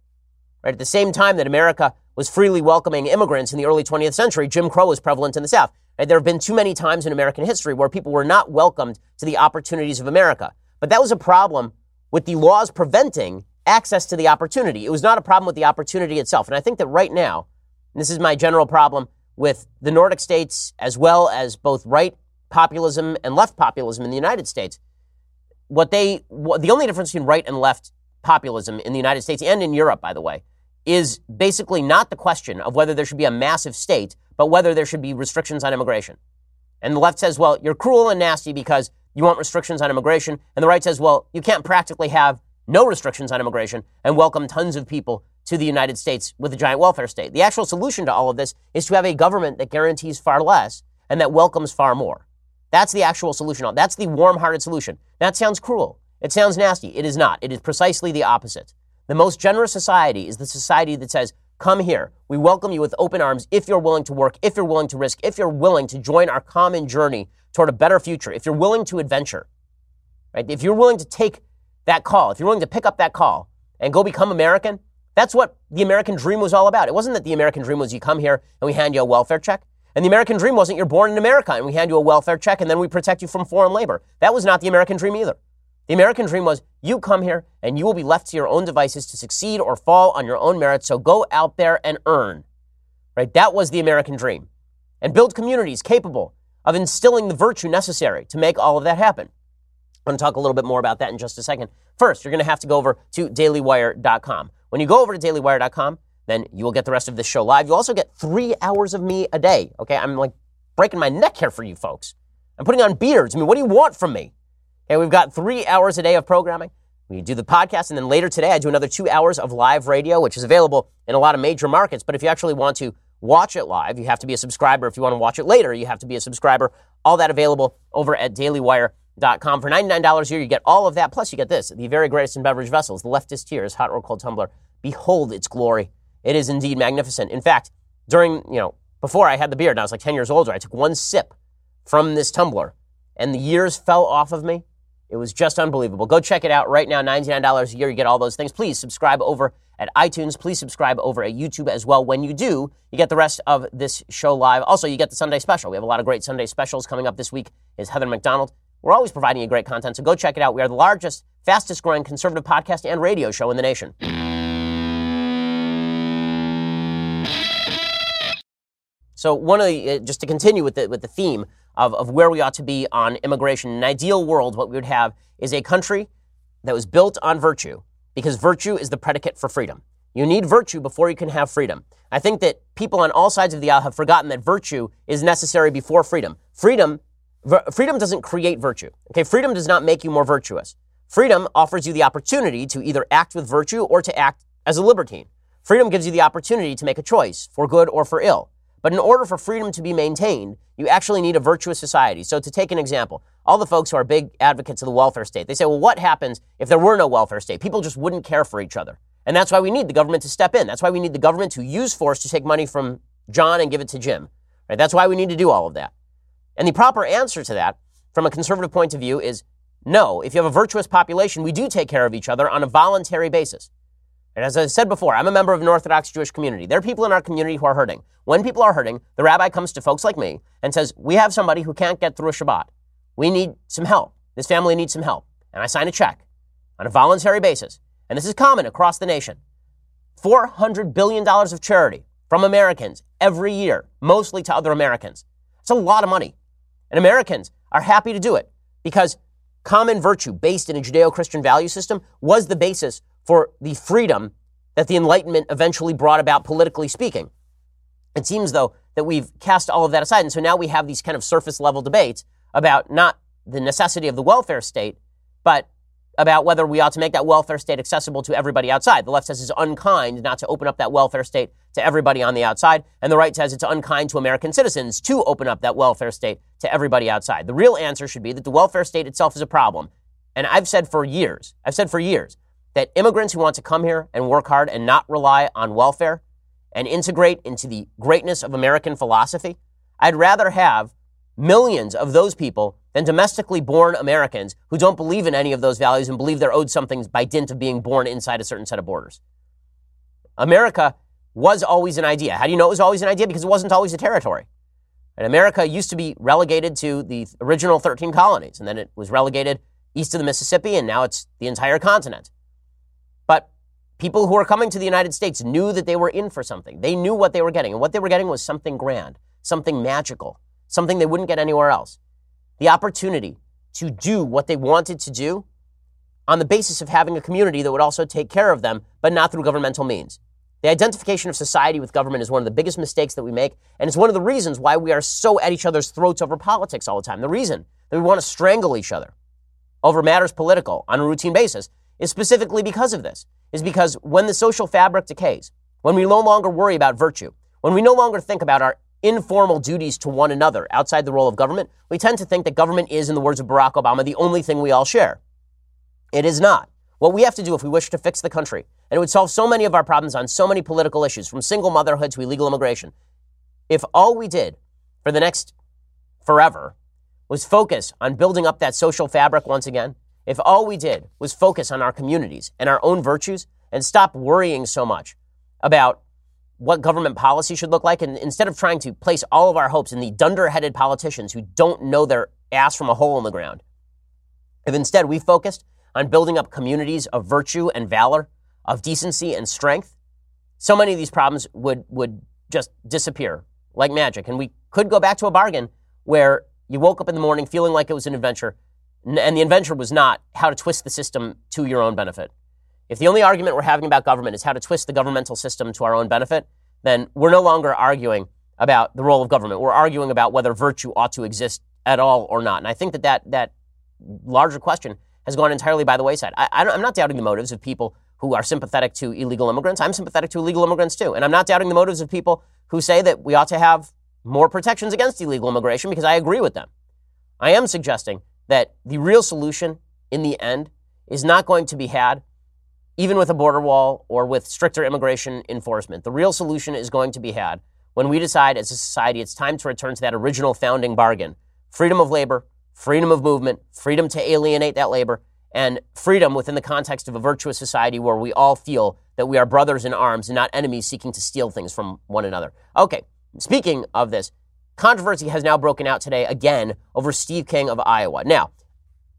Right? At the same time that America was freely welcoming immigrants in the early 20th century, Jim Crow was prevalent in the South. Right? There have been too many times in American history where people were not welcomed to the opportunities of America. But that was a problem with the laws preventing access to the opportunity. It was not a problem with the opportunity itself. And I think that right now, this is my general problem with the Nordic states as well as both right populism and left populism in the United States. What they, what, the only difference between right and left populism in the United States and in Europe, by the way, is basically not the question of whether there should be a massive state, but whether there should be restrictions on immigration. And the left says, well, you're cruel and nasty because you want restrictions on immigration. And the right says, well, you can't practically have no restrictions on immigration and welcome tons of people to the United States with a giant welfare state. The actual solution to all of this is to have a government that guarantees far less and that welcomes far more. That's the actual solution. That's the warm hearted solution. That sounds cruel. It sounds nasty. It is not. It is precisely the opposite. The most generous society is the society that says, Come here. We welcome you with open arms if you're willing to work, if you're willing to risk, if you're willing to join our common journey toward a better future, if you're willing to adventure. Right? If you're willing to take that call, if you're willing to pick up that call and go become American, that's what the American dream was all about. It wasn't that the American dream was you come here and we hand you a welfare check. And the American dream wasn't you're born in America and we hand you a welfare check and then we protect you from foreign labor. That was not the American dream either. The American dream was you come here and you will be left to your own devices to succeed or fall on your own merit. So go out there and earn. Right? That was the American dream. And build communities capable of instilling the virtue necessary to make all of that happen. I'm going to talk a little bit more about that in just a second. First, you're going to have to go over to dailywire.com. When you go over to dailywire.com, then you will get the rest of this show live. You'll also get three hours of me a day. Okay, I'm like breaking my neck here for you folks. I'm putting on beards. I mean, what do you want from me? Okay, we've got three hours a day of programming. We do the podcast, and then later today, I do another two hours of live radio, which is available in a lot of major markets. But if you actually want to watch it live, you have to be a subscriber. If you want to watch it later, you have to be a subscriber. All that available over at dailywire.com. For $99 a year, you get all of that. Plus, you get this the very greatest in beverage vessels, the leftist tears, hot or cold tumbler. Behold its glory. It is indeed magnificent. In fact, during, you know, before I had the beard, and I was like 10 years older, I took one sip from this tumbler, and the years fell off of me it was just unbelievable. Go check it out right now. $99 a year. You get all those things. Please subscribe over at iTunes. Please subscribe over at YouTube as well. When you do, you get the rest of this show live. Also, you get the Sunday special. We have a lot of great Sunday specials coming up this week. Is Heather Mac Donald. We're always providing you great content, so go check it out. We are the largest, fastest growing conservative podcast and radio show in the nation. So, one of the, uh, just to continue with the, with the theme of, of where we ought to be on immigration. In an ideal world, what we would have is a country that was built on virtue, because virtue is the predicate for freedom. You need virtue before you can have freedom. I think that people on all sides of the aisle have forgotten that virtue is necessary before freedom. Freedom, freedom doesn't create virtue. Okay, freedom does not make you more virtuous. Freedom offers you the opportunity to either act with virtue or to act as a libertine. Freedom gives you the opportunity to make a choice for good or for ill. But in order for freedom to be maintained, you actually need a virtuous society. So to take an example, all the folks who are big advocates of the welfare state, they say, well, what happens if there were no welfare state? People just wouldn't care for each other. And that's why we need the government to step in. That's why we need the government to use force to take money from John and give it to Jim. Right? That's why we need to do all of that. And the proper answer to that, from a conservative point of view, is no. If you have a virtuous population, we do take care of each other on a voluntary basis. And as I said before, I'm a member of an Orthodox Jewish community. There are people in our community who are hurting. When people are hurting, the rabbi comes to folks like me and says, We have somebody who can't get through a Shabbat. We need some help. This family needs some help. And I sign a check on a voluntary basis. And this is common across the nation. $400 billion of charity from Americans every year, mostly to other Americans. It's a lot of money. And Americans are happy to do it because common virtue based in a Judeo Christian value system was the basis for the freedom that the Enlightenment eventually brought about politically speaking. It seems, though, that we've cast all of that aside. And so now we have these kind of surface level debates about not the necessity of the welfare state, but about whether we ought to make that welfare state accessible to everybody outside. The left says it's unkind not to open up that welfare state to everybody on the outside, and the right says it's unkind to American citizens to open up that welfare state to everybody outside. The real answer should be that the welfare state itself is a problem. And I've said for years, I've said for years that immigrants who want to come here and work hard and not rely on welfare and integrate into the greatness of American philosophy, I'd rather have millions of those people than domestically born Americans who don't believe in any of those values and believe they're owed something by dint of being born inside a certain set of borders. America was always an idea. How do you know it was always an idea? Because it wasn't always a territory. And America used to be relegated to the original 13 colonies, and then it was relegated east of the Mississippi, and now it's the entire continent. But people who were coming to the United States knew that they were in for something. They knew what they were getting, and what they were getting was something grand, something magical, something they wouldn't get anywhere else. The opportunity to do what they wanted to do on the basis of having a community that would also take care of them, but not through governmental means. The identification of society with government is one of the biggest mistakes that we make, and it's one of the reasons why we are so at each other's throats over politics all the time. The reason that we want to strangle each other over matters political on a routine basis is specifically because of this, is because when the social fabric decays, when we no longer worry about virtue, when we no longer think about our informal duties to one another outside the role of government, we tend to think that government is, in the words of Barack Obama, the only thing we all share. It is not. What we have to do if we wish to fix the country, and it would solve so many of our problems on so many political issues, from single motherhood to illegal immigration, if all we did for the next forever was focus on building up that social fabric once again, if all we did was focus on our communities and our own virtues and stop worrying so much about what government policy should look like. And instead of trying to place all of our hopes in the dunderheaded politicians who don't know their ass from a hole in the ground, if instead we focused on building up communities of virtue and valor, of decency and strength, so many of these problems would, would just disappear like magic. And we could go back to a bargain where you woke up in the morning feeling like it was an adventure, and the adventure was not how to twist the system to your own benefit. If the only argument we're having about government is how to twist the governmental system to our own benefit, then we're no longer arguing about the role of government. We're arguing about whether virtue ought to exist at all or not. And I think that that, that larger question has gone entirely by the wayside. I, I'm not doubting the motives of people who are sympathetic to illegal immigrants. I'm sympathetic to illegal immigrants too. And I'm not doubting the motives of people who say that we ought to have more protections against illegal immigration because I agree with them. I am suggesting that the real solution in the end is not going to be had even with a border wall or with stricter immigration enforcement. The real solution is going to be had when we decide as a society it's time to return to that original founding bargain freedom of labor, freedom of movement, freedom to alienate that labor, and freedom within the context of a virtuous society where we all feel that we are brothers in arms and not enemies seeking to steal things from one another. Okay, speaking of this, controversy has now broken out today again over Steve King of Iowa. Now,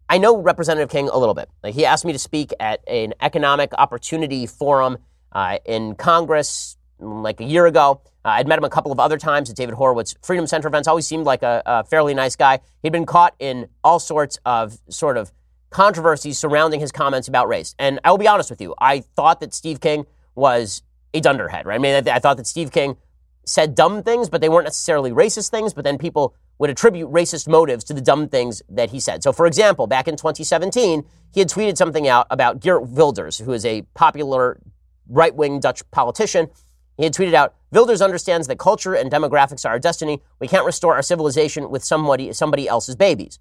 I know Representative King a little bit. Like he asked me to speak at an economic opportunity forum uh, in Congress like a year ago. Uh, I'd met him a couple of other times at David Horowitz Freedom Center events. Always seemed like a, a fairly nice guy. He'd been caught in all sorts of sort of controversies surrounding his comments about race. And I will be honest with you, I thought that Steve King was a dunderhead, right? I mean, I, I thought that Steve King said dumb things, but they weren't necessarily racist things. But then people would attribute racist motives to the dumb things that he said. So, for example, back in 2017, he had tweeted something out about Geert Wilders, who is a popular right wing Dutch politician. He had tweeted out, Wilders understands that culture and demographics are our destiny. We can't restore our civilization with somebody, somebody else's babies.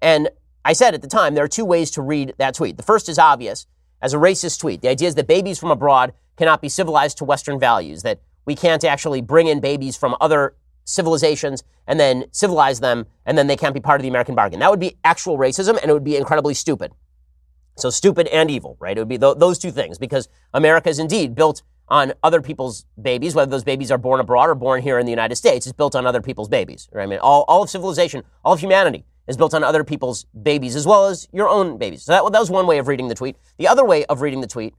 And I said at the time, there are two ways to read that tweet. The first is obvious as a racist tweet. The idea is that babies from abroad cannot be civilized to Western values, that we can't actually bring in babies from other civilizations and then civilize them, and then they can't be part of the American bargain. That would be actual racism, and it would be incredibly stupid. So stupid and evil, right? It would be th- those two things because America is indeed built on other people's babies, whether those babies are born abroad or born here in the United States. It's built on other people's babies, right? I mean, all, all of civilization, all of humanity is built on other people's babies as well as your own babies. So that, that was one way of reading the tweet. The other way of reading the tweet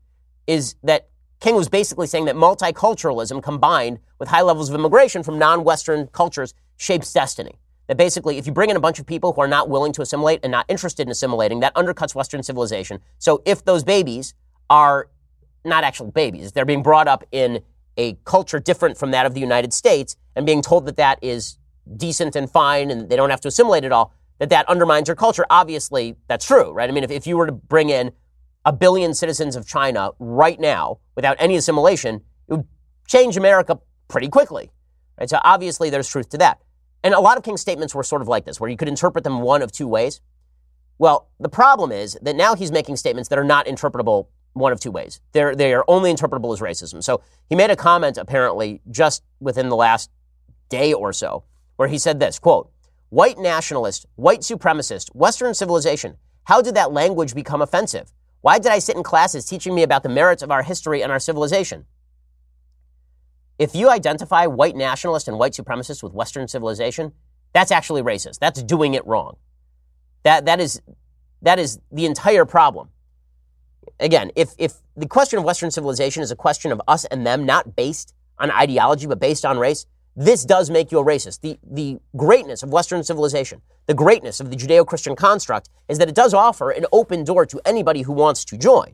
is that King was basically saying that multiculturalism combined with high levels of immigration from non Western cultures shapes destiny. That basically, if you bring in a bunch of people who are not willing to assimilate and not interested in assimilating, that undercuts Western civilization. So if those babies are not actual babies. They're being brought up in a culture different from that of the United States and being told that that is decent and fine and they don't have to assimilate at all, that that undermines your culture. Obviously, that's true, right? I mean, if, if you were to bring in a billion citizens of China right now without any assimilation, it would change America pretty quickly. Right? So obviously there's truth to that. And a lot of King's statements were sort of like this, where you could interpret them one of two ways. Well, the problem is that now he's making statements that are not interpretable one of two ways. They're, they are only interpretable as racism. So he made a comment apparently just within the last day or so where he said this, quote, white nationalist, white supremacist, Western civilization. How did that language become offensive? Why did I sit in classes teaching me about the merits of our history and our civilization? If you identify white nationalists and white supremacists with Western civilization, that's actually racist. That's doing it wrong. That, that, is, that is the entire problem. Again, if, if the question of Western civilization is a question of us and them, not based on ideology, but based on race, this does make you a racist. The, the greatness of Western civilization, the greatness of the Judeo Christian construct, is that it does offer an open door to anybody who wants to join.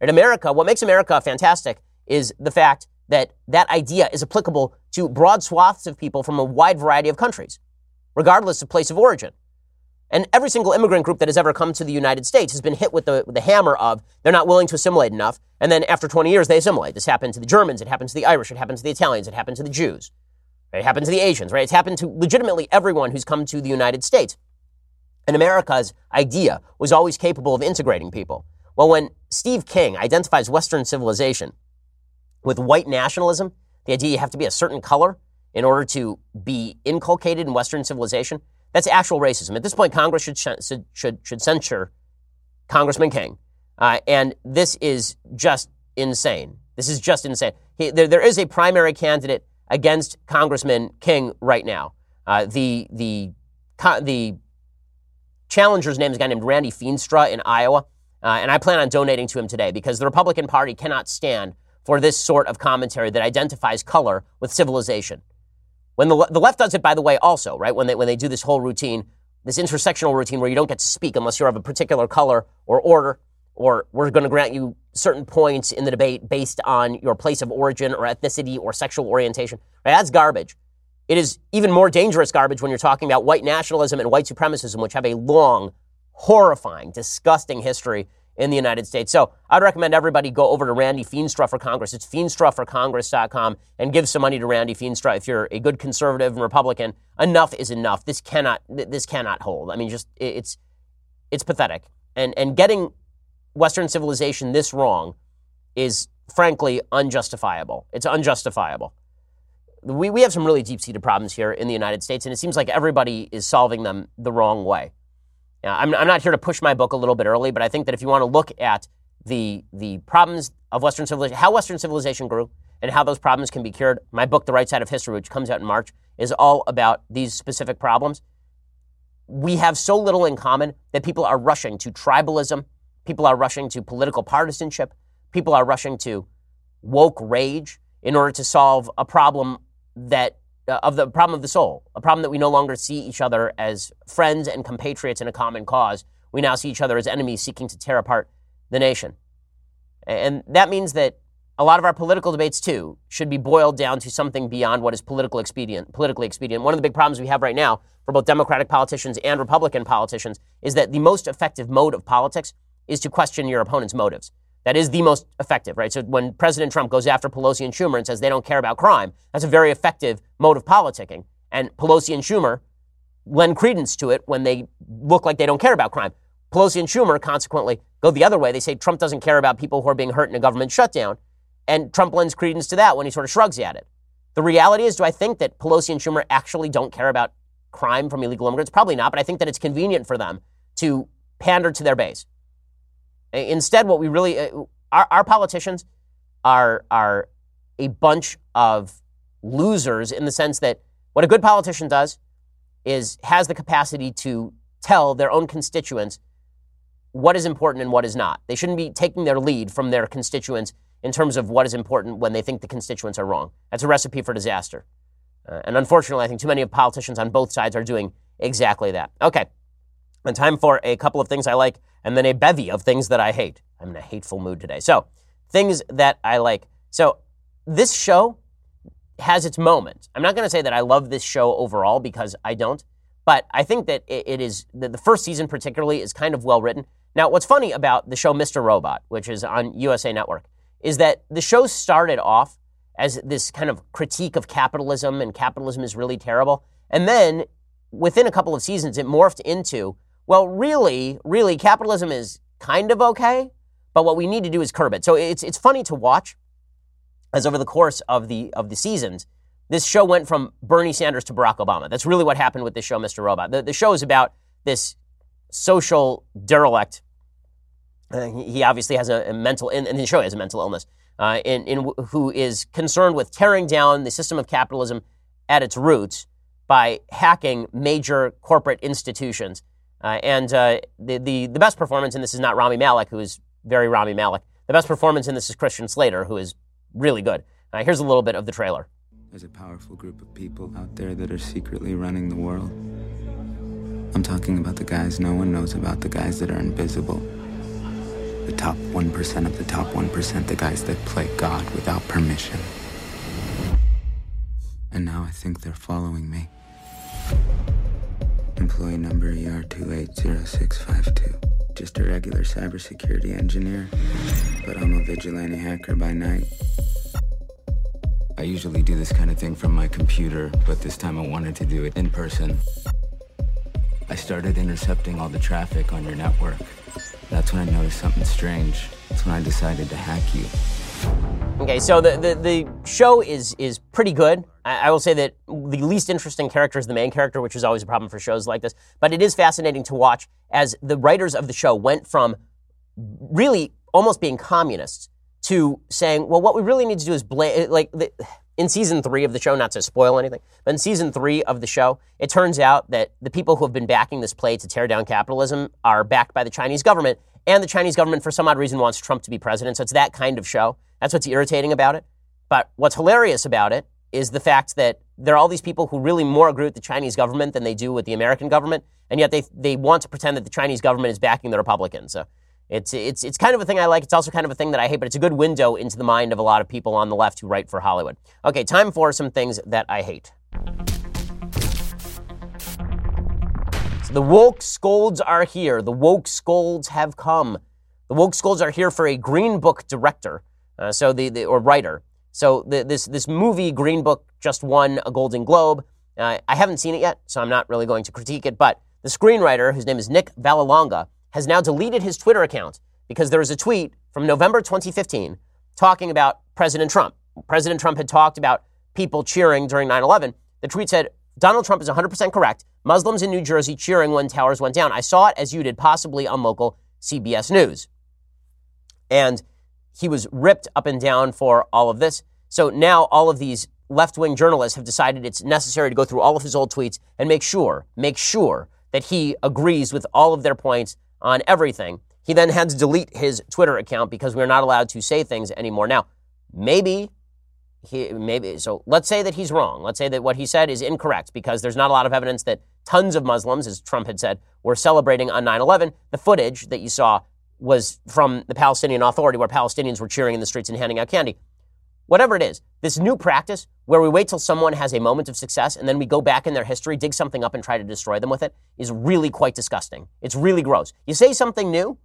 In America, what makes America fantastic is the fact that that idea is applicable to broad swaths of people from a wide variety of countries, regardless of place of origin. And every single immigrant group that has ever come to the United States has been hit with the, with the hammer of they're not willing to assimilate enough. And then after 20 years, they assimilate. This happened to the Germans. It happened to the Irish. It happened to the Italians. It happened to the Jews. It happened to the Asians, right? It's happened to legitimately everyone who's come to the United States. And America's idea was always capable of integrating people. Well, when Steve King identifies Western civilization with white nationalism, the idea you have to be a certain color in order to be inculcated in Western civilization, that's actual racism. At this point, Congress should, should, should, should censure Congressman King. Uh, and this is just insane. This is just insane. He, there, there is a primary candidate against Congressman King right now. Uh, the, the, the challenger's name is a guy named Randy Feenstra in Iowa. Uh, and I plan on donating to him today because the Republican Party cannot stand for this sort of commentary that identifies color with civilization. When the, the left does it, by the way, also, right? When they, when they do this whole routine, this intersectional routine where you don't get to speak unless you're of a particular color or order, or we're going to grant you certain points in the debate based on your place of origin or ethnicity or sexual orientation. Right? That's garbage. It is even more dangerous garbage when you're talking about white nationalism and white supremacism, which have a long, horrifying, disgusting history in the United States. So I'd recommend everybody go over to Randy Feenstra for Congress. It's feenstra4congress.com and give some money to Randy Feenstra if you're a good conservative and Republican. Enough is enough. This cannot this cannot hold. I mean, just it's it's pathetic. And and getting Western civilization this wrong is frankly unjustifiable. It's unjustifiable. We, we have some really deep seated problems here in the United States, and it seems like everybody is solving them the wrong way. Now, I'm, I'm not here to push my book a little bit early, but I think that if you want to look at the, the problems of Western civilization, how Western civilization grew, and how those problems can be cured, my book, The Right Side of History, which comes out in March, is all about these specific problems. We have so little in common that people are rushing to tribalism, people are rushing to political partisanship, people are rushing to woke rage in order to solve a problem that uh, of the problem of the soul, a problem that we no longer see each other as friends and compatriots in a common cause. We now see each other as enemies seeking to tear apart the nation. And that means that a lot of our political debates too should be boiled down to something beyond what is political expedient, politically expedient. One of the big problems we have right now for both Democratic politicians and Republican politicians is that the most effective mode of politics is to question your opponent's motives. That is the most effective, right? So when President Trump goes after Pelosi and Schumer and says they don't care about crime, that's a very effective mode of politicking. And Pelosi and Schumer lend credence to it when they look like they don't care about crime. Pelosi and Schumer consequently go the other way. They say Trump doesn't care about people who are being hurt in a government shutdown. And Trump lends credence to that when he sort of shrugs at it. The reality is, do I think that Pelosi and Schumer actually don't care about crime from illegal immigrants? Probably not, but I think that it's convenient for them to pander to their base. Instead, what we really, uh, our, our politicians are, are a bunch of losers in the sense that what a good politician does is has the capacity to tell their own constituents what is important and what is not. They shouldn't be taking their lead from their constituents in terms of what is important when they think the constituents are wrong. That's a recipe for disaster. Uh, and unfortunately, I think too many of politicians on both sides are doing exactly that. Okay, and time for a couple of things I like and then a bevy of things that I hate. I'm in a hateful mood today. So, things that I like. So this show has its moments. I'm not going to say that I love this show overall because I don't, but I think that it, it is the, the first season particularly is kind of well written. Now, what's funny about the show Mr. Robot, which is on USA Network, is that the show started off as this kind of critique of capitalism and capitalism is really terrible. And then within a couple of seasons, it morphed into, well, really, really, capitalism is kind of okay, but what we need to do is curb it. So it's, it's funny to watch as over the course of the, of the seasons, this show went from Bernie Sanders to Barack Obama. That's really what happened with this show, Mr. Robot. The, the show is about this social derelict. Uh, he, obviously has a, a mental, and, and the show has a mental illness, uh, in, in, who is concerned with tearing down the system of capitalism at its roots by hacking major corporate institutions. Uh, and uh, the, the, the best performance in this is not Rami Malek, who is very Rami Malek. The best performance in this is Christian Slater, who is really good. Uh, here's a little bit of the trailer. There's a powerful group of people out there that are secretly running the world. I'm talking about the guys no one knows about, the guys that are invisible. The top 1% of the top 1%, the guys that play God without permission. And now I think they're following me. Employee number ER280652. Just a regular cybersecurity engineer, but I'm a vigilante hacker by night. I usually do this kind of thing from my computer, but this time I wanted to do it in person. I started intercepting all the traffic on your network. That's when I noticed something strange. That's when I decided to hack you. Okay, so the, the, the show is is pretty good. I, I, will say that the least interesting character is the main character, which is always a problem for shows like this. But it is fascinating to watch as the writers of the show went from really almost being communists to saying, well, what we really need to do is blame, like, the, in season three of the show, not to spoil anything, but in season three of the show, it turns out that the people who have been backing this play to tear down capitalism are backed by the Chinese government. And the Chinese government, for some odd reason, wants Trump to be president. So it's that kind of show. That's what's irritating about it. But what's hilarious about it is the fact that there are all these people who really more agree with the Chinese government than they do with the American government. And yet they, they want to pretend that the Chinese government is backing the Republicans. So it's, it's, it's kind of a thing I like. It's also kind of a thing that I hate, but it's a good window into the mind of a lot of people on the left who write for Hollywood. Okay, time for some things that I hate. So the woke scolds are here. The woke scolds have come. The woke scolds are here for a Green Book director, uh, so the, the, or writer. So the, this this movie Green Book just won a Golden Globe. Uh, I haven't seen it yet, so I'm not really going to critique it. But the screenwriter, whose name is Nick Vallelonga, has now deleted his Twitter account because there was a tweet from November 2015 talking about President Trump. President Trump had talked about people cheering during 9 11. The tweet said, Donald Trump is 100% correct. Muslims in New Jersey cheering when towers went down. I saw it as you did, possibly on local CBS News. And he was ripped up and down for all of this. So now all of these left wing journalists have decided it's necessary to go through all of his old tweets and make sure, make sure that he agrees with all of their points on everything. He then had to delete his Twitter account because we're not allowed to say things anymore. Now, maybe he maybe so let's say that he's wrong. Let's say that what he said is incorrect because there's not a lot of evidence that tons of Muslims, as Trump had said, were celebrating on 9/11. The footage that you saw was from the Palestinian Authority where Palestinians were cheering in the streets and handing out candy. Whatever it is, this new practice where we wait till someone has a moment of success and then we go back in their history, dig something up, and try to destroy them with it is really quite disgusting. It's really gross. You say something new,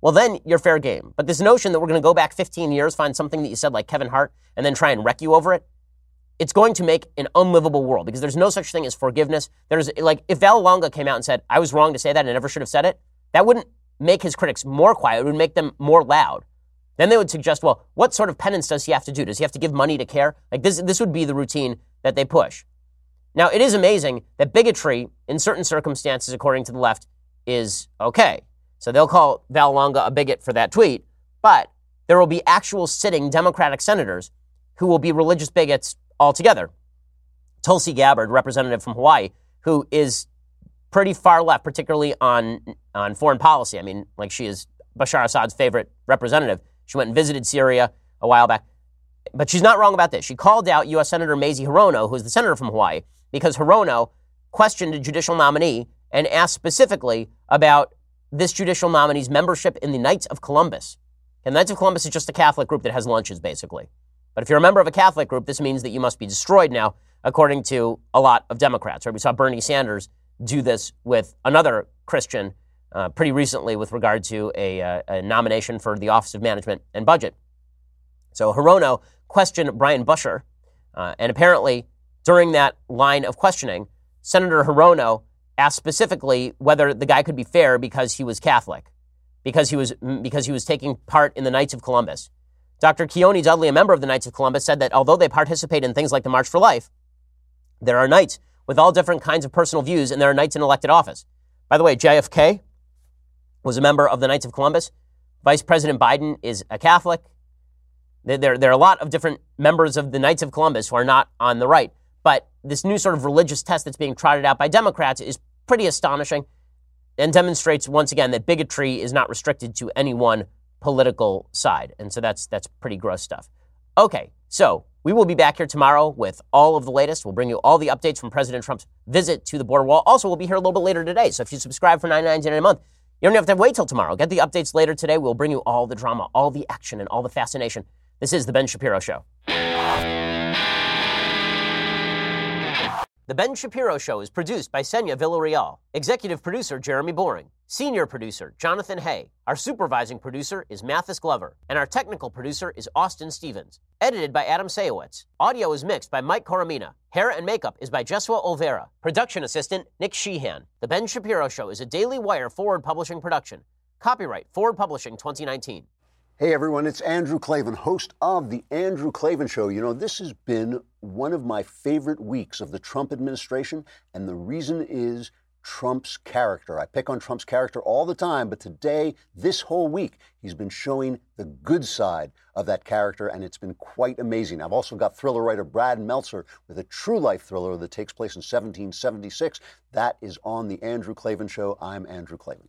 well, then you're fair game. But this notion that we're going to go back 15 years, find something that you said like Kevin Hart, and then try and wreck you over it, it's going to make an unlivable world because there's no such thing as forgiveness. There's like, if Vallelonga came out and said, I was wrong to say that and I never should have said it, that wouldn't make his critics more quiet. It would make them more loud. Then they would suggest, well, what sort of penance does he have to do? Does he have to give money to care? Like this, this would be the routine that they push. Now, it is amazing that bigotry, in certain circumstances, according to the left, is okay. So they'll call Vallelonga a bigot for that tweet, but there will be actual sitting Democratic senators who will be religious bigots altogether. Tulsi Gabbard, representative from Hawaii, who is pretty far left, particularly on, on foreign policy. I mean, like she is Bashar Assad's favorite representative. She went and visited Syria a while back. But she's not wrong about this. She called out U.S. Senator Mazie Hirono, who's the senator from Hawaii, because Hirono questioned a judicial nominee and asked specifically about this judicial nominee's membership in the Knights of Columbus. And the Knights of Columbus is just a Catholic group that has lunches, basically. But if you're a member of a Catholic group, this means that you must be destroyed now, according to a lot of Democrats. Right? We saw Bernie Sanders do this with another Christian uh, pretty recently with regard to a, uh, a, nomination for the Office of Management and Budget. So Hirono questioned Brian Buescher, uh, and apparently during that line of questioning, Senator Hirono asked specifically whether the guy could be fair because he was Catholic, because he was because he was taking part in the Knights of Columbus. Dr. Keone Dudley, a member of the Knights of Columbus, said that although they participate in things like the March for Life, there are knights with all different kinds of personal views, and there are knights in elected office. By the way, JFK was a member of the Knights of Columbus. Vice President Biden is a Catholic. There, there, are a lot of different members of the Knights of Columbus who are not on the right. But this new sort of religious test that's being trotted out by Democrats is pretty astonishing and demonstrates once again that bigotry is not restricted to any one political side. And so that's that's pretty gross stuff. Okay, so we will be back here tomorrow with all of the latest. We'll bring you all the updates from President Trump's visit to the border wall. Also, we'll be here a little bit later today. So if you subscribe for $9.99 a month, you don't have to wait till tomorrow. Get the updates later today. We'll bring you all the drama, all the action, and all the fascination. This is The Ben Shapiro Show. The Ben Shapiro Show is produced by Senya Villarreal, executive producer Jeremy Boring, senior producer Jonathan Hay. Our supervising producer is Mathis Glover, and our technical producer is Austin Stevens. Edited by Adam Sayowitz. Audio is mixed by Mike Coromina. Hair and makeup is by Jesua Olvera. Production assistant Nick Sheehan. The Ben Shapiro Show is a Daily Wire forward publishing production. Copyright Forward Publishing 2019. Hey everyone, it's Andrew Klavan, host of The Andrew Klavan Show. You know, this has been one of my favorite weeks of the Trump administration, and the reason is Trump's character. I pick on Trump's character all the time, but today, this whole week, he's been showing the good side of that character, and it's been quite amazing. I've also got thriller writer Brad Meltzer with a true life thriller that takes place in 1776. That is on The Andrew Klavan Show. I'm Andrew Klavan.